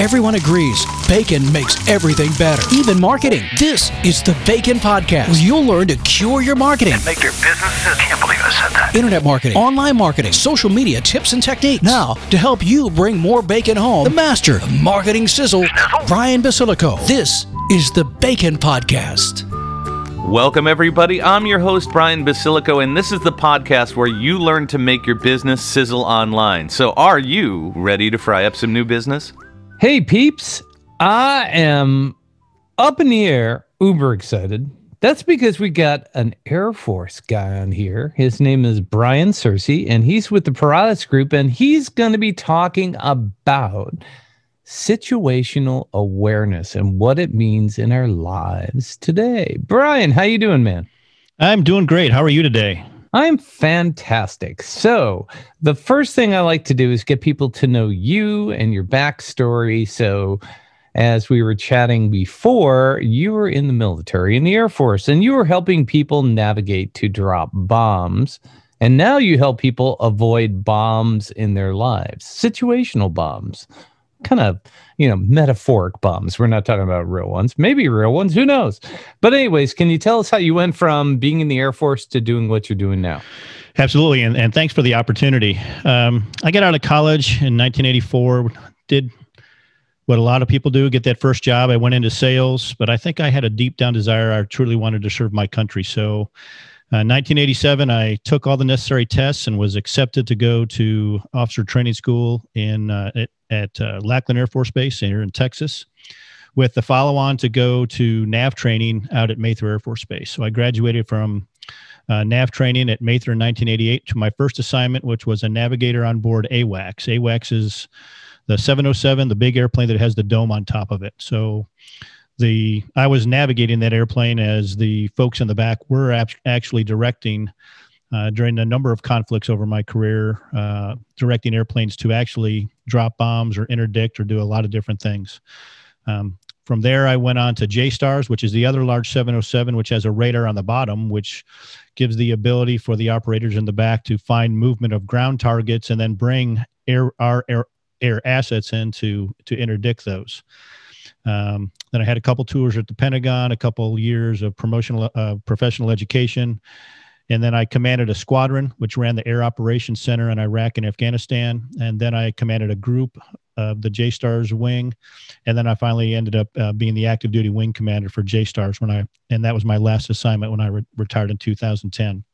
Everyone agrees bacon makes everything better, even marketing. This is the Bacon Podcast, where you'll learn to cure your marketing. Make your business. I can't believe I said that. Internet marketing, online marketing, social media tips and techniques. Now, to help you bring more bacon home, the master of marketing sizzle, Brian Basilico. This is the Bacon Podcast. Welcome, everybody. I'm your host, Brian Basilico, and this is the podcast where you learn to make your business sizzle online. So, are you ready to fry up some new business? Hey, peeps. I am up in the air, uber excited. That's because we got an Air Force guy on here. His name is Brian Searcy, and he's with the Paratus Group, and he's going to be talking about situational awareness and what it means in our lives today. Brian, how you doing, man? I'm doing great. How are you today? I'm fantastic. So, the first thing I like to do is get people to know you and your backstory. So, as we were chatting before, you were in the military, in the Air Force, and you were helping people navigate to drop bombs. And now you help people avoid bombs in their lives, situational bombs, kind of, you know, metaphoric bombs. We're not talking about real ones, maybe real ones, who knows? But, anyways, can you tell us how you went from being in the Air Force to doing what you're doing now? Absolutely, and, and thanks for the opportunity. Um, I got out of college in 1984, did what a lot of people do get that first job. I went into sales, but I think I had a deep down desire. I truly wanted to serve my country. So, uh, 1987, I took all the necessary tests and was accepted to go to officer training school in uh, at, uh, Lackland Air Force Base here in Texas, with the follow on to go to NAV training out at Mather Air Force Base. So I graduated from uh, NAV training at Mather in 1988 to my first assignment, which was a navigator on board AWACS. AWACS is the 707, the big airplane that has the dome on top of it. So the I was navigating that airplane as the folks in the back were actually directing uh, during a number of conflicts over my career, uh, directing airplanes to actually drop bombs or interdict or do a lot of different things. Um, from there, I went on to J Stars, which is the other large 707, which has a radar on the bottom, which gives the ability for the operators in the back to find movement of ground targets and then bring air, our air, air assets in to, to interdict those. Um, then I had a couple tours at the Pentagon, a couple years of promotional uh, professional education, and then I commanded a squadron which ran the Air Operations Center in Iraq and Afghanistan. And then I commanded a group of the J Stars wing, and then I finally ended up uh, being the active duty wing commander for JSTARS when I and that was my last assignment when I re- retired in 2010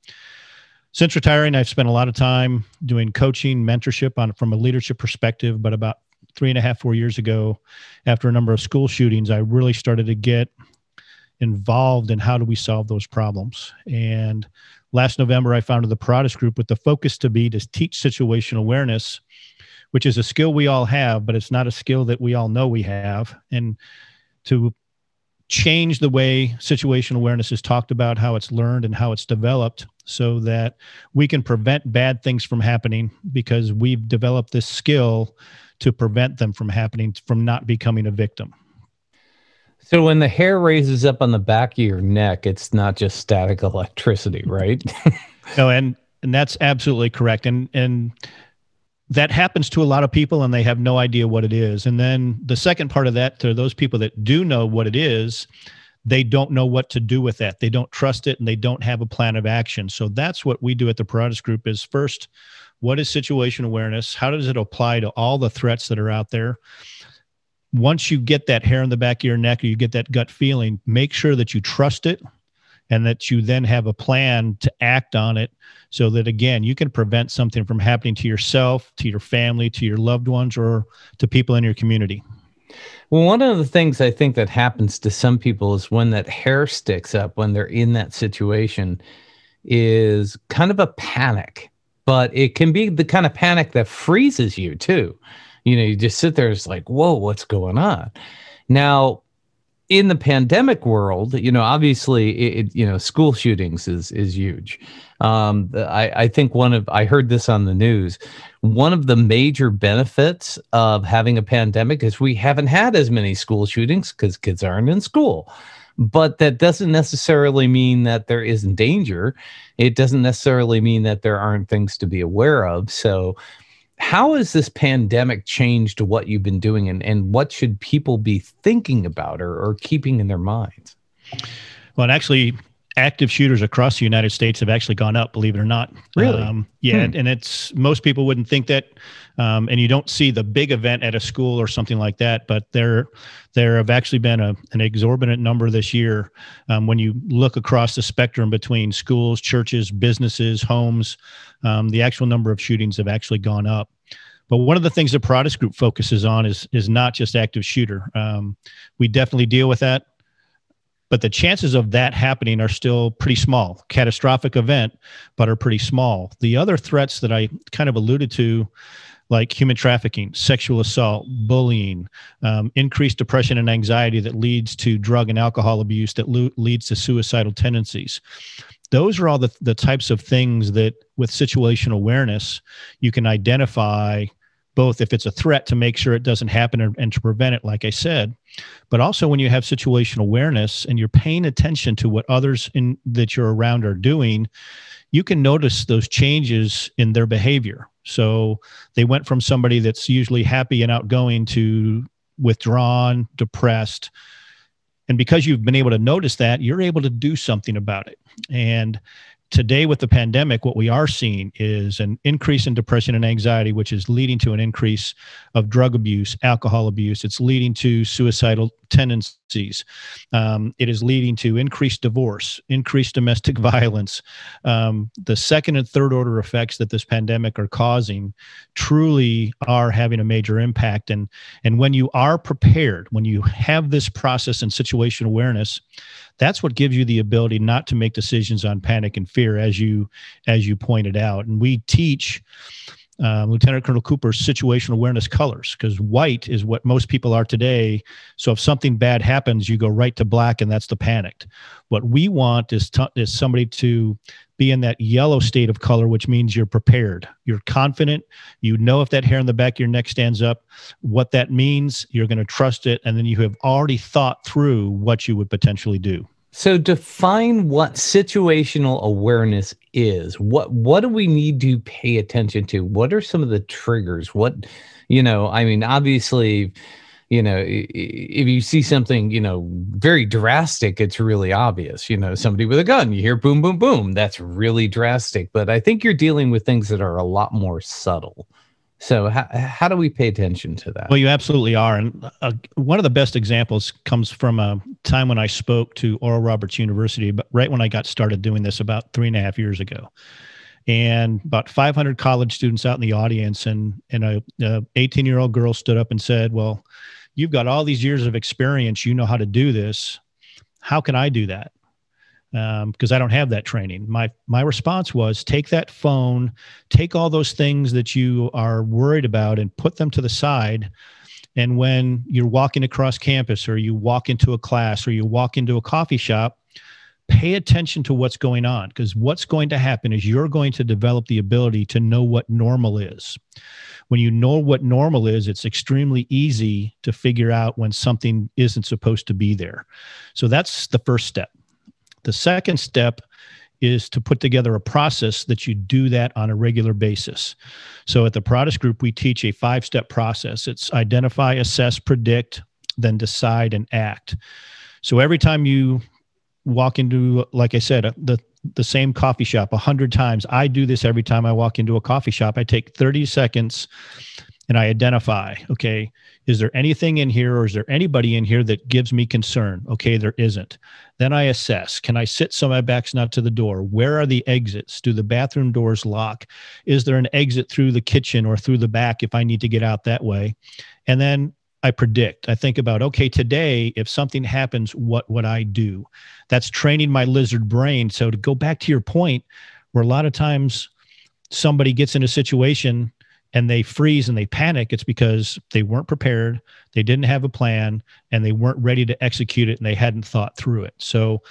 since retiring i've spent a lot of time doing coaching mentorship on from a leadership perspective but about three and a half, four years ago, after a number of school shootings, I really started to get involved in how do we solve those problems. And last November, I founded the Paratus Group with the focus to be to teach situational awareness, which is a skill we all have, but it's not a skill that we all know we have. And to change the way situational awareness is talked about, how it's learned, and how it's developed so that we can prevent bad things from happening because we've developed this skill to prevent them from happening, from not becoming a victim. So when the hair raises up on the back of your neck, it's not just static electricity, right? no, and and that's absolutely correct. And and that happens to a lot of people and they have no idea what it is. And then the second part of that to those people that do know what it is, they don't know what to do with that. They don't trust it and they don't have a plan of action. So that's what we do at the Paratus Group is first what is situation awareness? How does it apply to all the threats that are out there? Once you get that hair in the back of your neck or you get that gut feeling, make sure that you trust it and that you then have a plan to act on it so that again you can prevent something from happening to yourself to your family to your loved ones or to people in your community well one of the things i think that happens to some people is when that hair sticks up when they're in that situation is kind of a panic but it can be the kind of panic that freezes you too. You know, you just sit there, it's like, whoa, what's going on? Now, in the pandemic world, you know, obviously, it, you know, school shootings is is huge. Um, I, I think one of I heard this on the news. One of the major benefits of having a pandemic is we haven't had as many school shootings because kids aren't in school but that doesn't necessarily mean that there isn't danger. It doesn't necessarily mean that there aren't things to be aware of. So, how has this pandemic changed what you've been doing and, and what should people be thinking about or, or keeping in their minds? Well, and actually, active shooters across the United States have actually gone up, believe it or not. Really? Um, yeah, Hmm. and it's most people wouldn't think that, um, and you don't see the big event at a school or something like that. But there, there have actually been a, an exorbitant number this year um, when you look across the spectrum between schools, churches, businesses, homes. Um, the actual number of shootings have actually gone up. But one of the things the Paratus Group focuses on is is not just active shooter. Um, we definitely deal with that but the chances of that happening are still pretty small. Catastrophic event, but are pretty small. The other threats that I kind of alluded to, like human trafficking, sexual assault, bullying, um, increased depression and anxiety that leads to drug and alcohol abuse that lo- leads to suicidal tendencies. Those are all the, the types of things that, with situational awareness, you can identify both if it's a threat to make sure it doesn't happen and, and to prevent it, like I said, but also when you have situational awareness and you're paying attention to what others in that you're around are doing you can notice those changes in their behavior. So they went from somebody that's usually happy and outgoing to withdrawn depressed and because you've been able to notice that you're able to do something about it. And today with the pandemic what we are seeing is an increase in depression and anxiety which is leading to an increase of drug abuse alcohol abuse. It's leading to suicidal tendencies. Um, it is leading to increased divorce increased domestic violence. Um, the second and third order effects that this pandemic are causing truly are having a major impact. And and when you are prepared when you have this process and situation awareness that's what gives you the ability not to make decisions on panic and fear as you as you pointed out. And we teach um, lieutenant colonel cooper's situational awareness colors because white is what most people are today. So if something bad happens you go right to black and that's the panicked. What we want is, t- is somebody to be in that yellow state of color which means you're prepared. You're confident. You know if that hair in the back of your neck stands up. What that means you're going to trust it and then you have already thought through what you would potentially do So define what situational awareness is. What what do we need to pay attention to? What are some of the triggers? What you know, I mean obviously, you know, if you see something, you know, very drastic, it's really obvious. You know, somebody with a gun, you hear boom boom boom, that's really drastic, but I think you're dealing with things that are a lot more subtle. So how how do we pay attention to that? Well, you absolutely are. And uh, one of the best examples comes from a time when I spoke to Oral Roberts University, but right when I got started doing this about three and a half years ago. And about 500 college students out in the audience, and, and a 18 year old girl stood up and said, Well, you've got all these years of experience. You know how to do this. How can I do that? Um, because I don't have that training. My my response was take that phone, take all those things that you are worried about, and put them to the side. And when you're walking across campus, or you walk into a class, or you walk into a coffee shop, pay attention to what's going on because what's going to happen is you're going to develop the ability to know what normal is. When you know what normal is, it's extremely easy to figure out when something isn't supposed to be there. So that's the first step. The second step is to put together a process that you do that on a regular basis. So at the Paratus Group, we teach a five step process it's identify, assess, predict, then decide and act. So every time you walk into, like I said, the the same coffee shop a hundred times. I do this every time I walk into a coffee shop. I take 30 seconds and I identify, okay, is there anything in here or is there anybody in here that gives me concern? Okay, there isn't. Then I assess, can I sit so my back's not to the door? Where are the exits? Do the bathroom doors lock? Is there an exit through the kitchen or through the back if I need to get out that way? And then I predict. I think about, okay, today, if something happens, what would I do? That's training my lizard brain. So to go back to your point, where a lot of times somebody gets in a situation and they freeze and they panic, it's because they weren't prepared, they didn't have a plan, and they weren't ready to execute it and they hadn't thought through it. So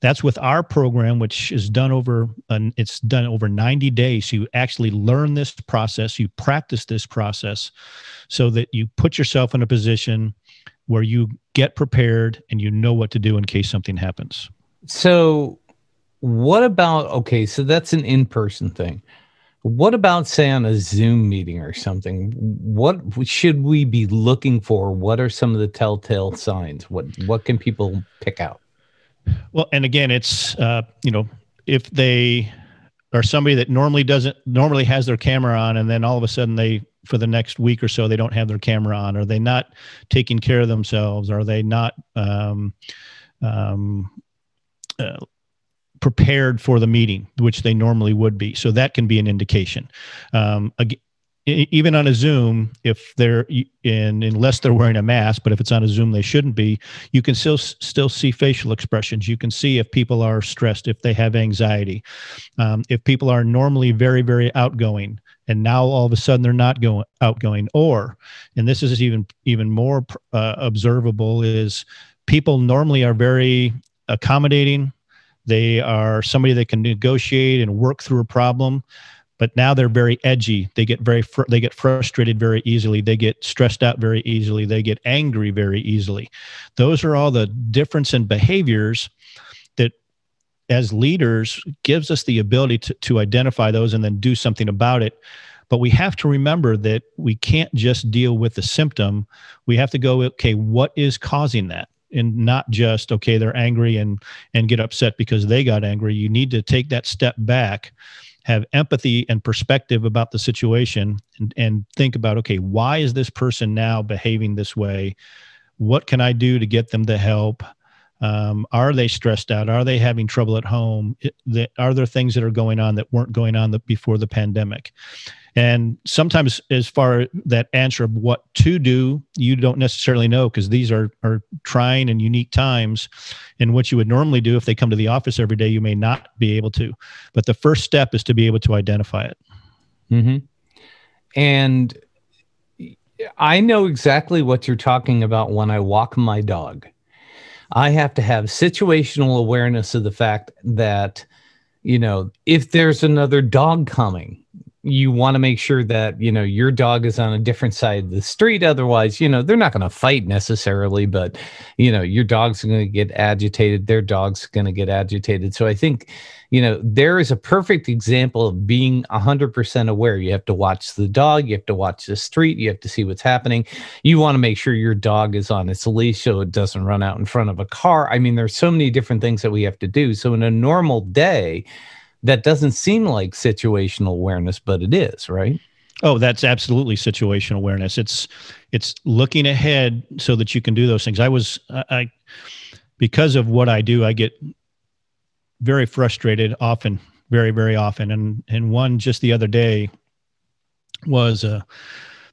that's with our program which is done over an, it's done over 90 days so you actually learn this process you practice this process so that you put yourself in a position where you get prepared and you know what to do in case something happens So, what about okay? So that's an in-person thing. What about, say, on a Zoom meeting or something? What should we be looking for? What are some of the telltale signs? What what can people pick out? Well, and again, it's uh, you know if they are somebody that normally doesn't normally has their camera on, and then all of a sudden they for the next week or so they don't have their camera on, are they not taking care of themselves? Are they not um, um, uh, prepared for the meeting, which they normally would be. So that can be an indication. Um, again, even on a Zoom, if they're in, unless they're wearing a mask, but if it's on a Zoom, they shouldn't be. You can still still see facial expressions. You can see if people are stressed, if they have anxiety, um, if people are normally very very outgoing, and now all of a sudden they're not going outgoing. Or, and this is even even more uh, observable, is people normally are very accommodating they are somebody that can negotiate and work through a problem, but now they're very edgy. They get very fr- they get frustrated very easily. They get stressed out very easily. They get angry very easily. Those are all the difference in behaviors that as leaders gives us the ability to, to identify those and then do something about it but we have to remember that we can't just deal with the symptom we have to go okay what is causing that and not just okay they're angry and and get upset because they got angry. You need to take that step back have empathy and perspective about the situation and, and think about okay why is this person now behaving this way? What can i do to get them to help? Um, are they stressed out? Are they having trouble at home? It, the, are there things that are going on that weren't going on the, before the pandemic and sometimes, as far that answer of what to do, you don't necessarily know because these are are trying and unique times. And what you would normally do if they come to the office every day, you may not be able to. But the first step is to be able to identify it. Mm-hmm. And I know exactly what you're talking about when I walk my dog. I have to have situational awareness of the fact that, you know, if there's another dog coming, you want to make sure that you know your dog is on a different side of the street otherwise you know they're not going to fight necessarily but you know your dog's going to get agitated their dog's going to get agitated. So i think you know there is a perfect example of being 100% aware. You have to watch the dog you have to watch the street you have to see what's happening. You want to make sure your dog is on its leash so it doesn't run out in front of a car. I mean there's so many different things that we have to do. So in a normal day that doesn't seem like situational awareness, but it is, right? Oh, that's absolutely situational awareness. It's it's looking ahead so that you can do those things. I was I because of what I do, I get very frustrated often, very very often. And and one just the other day was a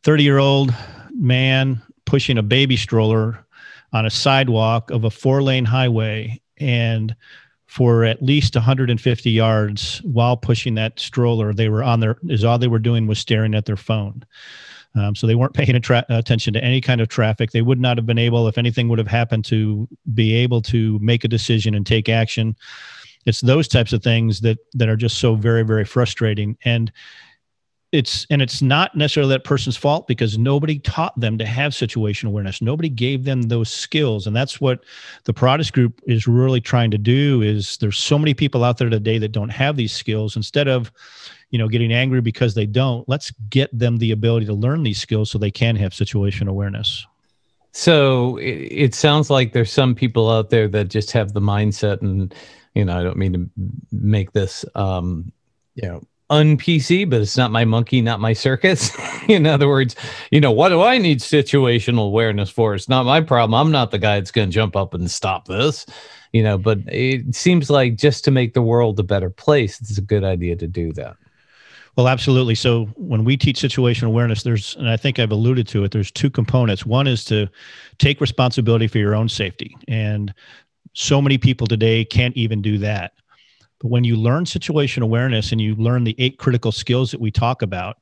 30-year-old man pushing a baby stroller on a sidewalk of a four-lane highway and for at least 150 yards while pushing that stroller. They were on their is all they were doing was staring at their phone. Um, so they weren't paying attention to any kind of traffic. They would not have been able, if anything would have happened, to be able to make a decision and take action. It's those types of things that that are just so very very frustrating. And it's and it's not necessarily that person's fault because nobody taught them to have situation awareness. Nobody gave them those skills. And that's what the Paratus group is really trying to do is there's so many people out there today that don't have these skills. Instead of you know getting angry because they don't let's get them the ability to learn these skills so they can have situation awareness. So it, it sounds like there's some people out there that just have the mindset and you know i don't mean to make this um you know un-PC, but it's not my monkey, not my circus. in other words, you know, what do I need situational awareness for? It's not my problem. I'm not the guy that's going to jump up and stop this, you know, but it seems like just to make the world a better place, it's a good idea to do that. Well, absolutely. So when we teach situational awareness, there's, and I think I've alluded to it, there's two components. One is to take responsibility for your own safety. And so many people today can't even do that. But when you learn situation awareness and you learn the eight critical skills that we talk about,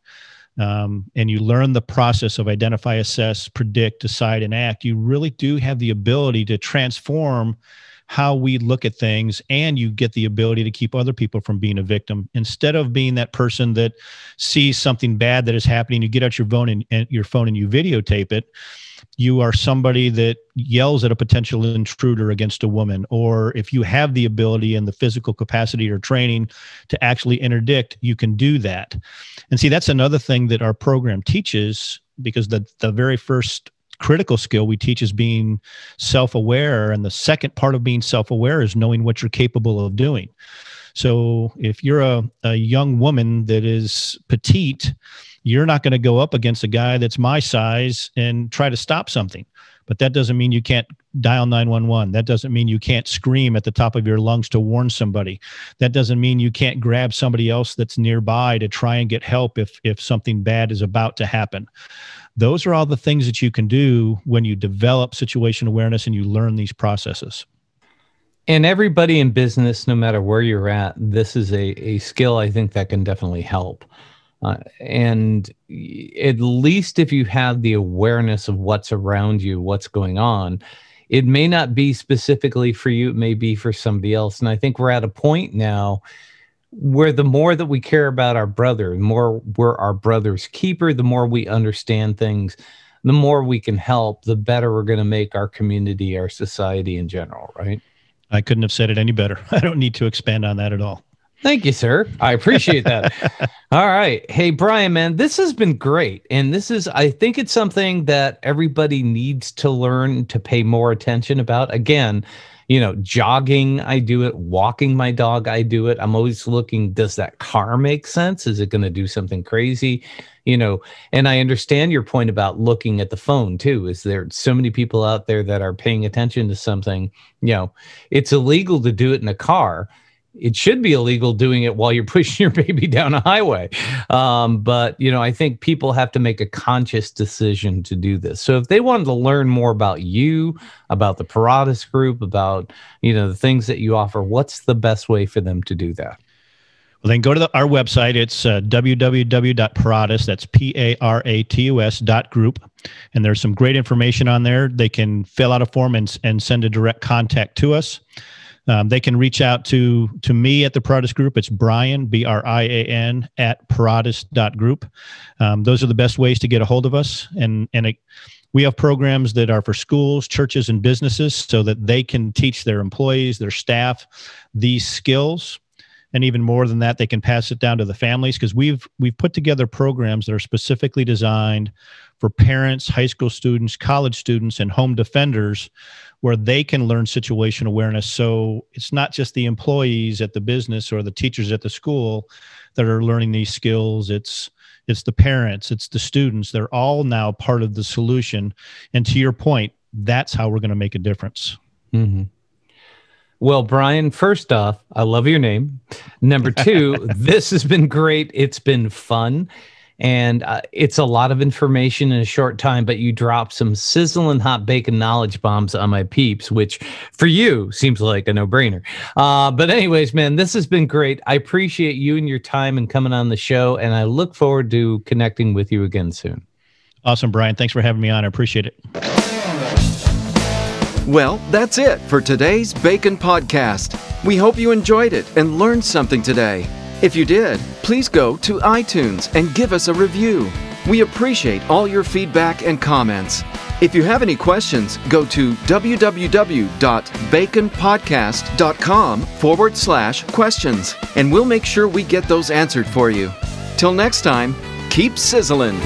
um, and you learn the process of identify, assess, predict, decide, and act, you really do have the ability to transform how we look at things and you get the ability to keep other people from being a victim instead of being that person that sees something bad that is happening you get out your phone and, and your phone and you videotape it you are somebody that yells at a potential intruder against a woman, or if you have the ability and the physical capacity or training to actually interdict, you can do that. And see, that's another thing that our program teaches because the, the very first critical skill we teach is being self aware. And the second part of being self aware is knowing what you're capable of doing. So if you're a, a young woman that is petite, you're not going to go up against a guy that's my size and try to stop something. But that doesn't mean you can't dial 911. That doesn't mean you can't scream at the top of your lungs to warn somebody. That doesn't mean you can't grab somebody else that's nearby to try and get help if if something bad is about to happen. Those are all the things that you can do when you develop situation awareness and you learn these processes. And everybody in business, no matter where you're at, this is a, a skill I think that can definitely help. Uh, and at least if you have the awareness of what's around you, what's going on, it may not be specifically for you, it may be for somebody else. And I think we're at a point now where the more that we care about our brother, the more we're our brother's keeper, the more we understand things, the more we can help, the better we're going to make our community, our society in general, right? I couldn't have said it any better. I don't need to expand on that at all. Thank you, sir. I appreciate that. All right. Hey, Brian, man, this has been great. And this is, I think it's something that everybody needs to learn to pay more attention about. Again, you know, jogging, I do it. Walking my dog, I do it. I'm always looking, does that car make sense? Is it going to do something crazy? You know, and I understand your point about looking at the phone too. Is there so many people out there that are paying attention to something? You know, it's illegal to do it in a car it should be illegal doing it while you're pushing your baby down a highway. Um, but you know, I think people have to make a conscious decision to do this. So if they wanted to learn more about you, about the Paratus Group, about you know the things that you offer, what's the best way for them to do that? Well, then go to the, our website. It's uh, www.paratus, that's P A R A T U S dot group. And there's some great information on there. They can fill out a form and, and send a direct contact to us. Um, they can reach out to to me at the Paratus Group. It's Brian B R I A N at Paratus.group. Um, those are the best ways to get a hold of us. And and it, we have programs that are for schools, churches, and businesses, so that they can teach their employees, their staff, these skills. And even more than that, they can pass it down to the families because we've we've put together programs that are specifically designed for parents, high school students, college students, and home defenders where they can learn situation awareness. So it's not just the employees at the business or the teachers at the school that are learning these skills. It's it's the parents, it's the students. They're all now part of the solution. And to your point, that's how we're going to make a difference. Mm-hmm. Well, Brian, first off, I love your name. Number two, this has been great. It's been fun and uh, it's a lot of information in a short time but you drop some sizzling hot bacon knowledge bombs on my peeps which for you seems like a no-brainer. Uh, but anyways man this has been great. I appreciate you and your time and coming on the show and i look forward to connecting with you again soon. Awesome brian. Thanks for having me on. I appreciate it. Well that's it for today's bacon podcast. We hope you enjoyed it and learned something today. If you did, please go to iTunes and give us a review. We appreciate all your feedback and comments. If you have any questions, go to www.baconpodcast.com forward slash questions, and we'll make sure we get those answered for you. Till next time, keep sizzling.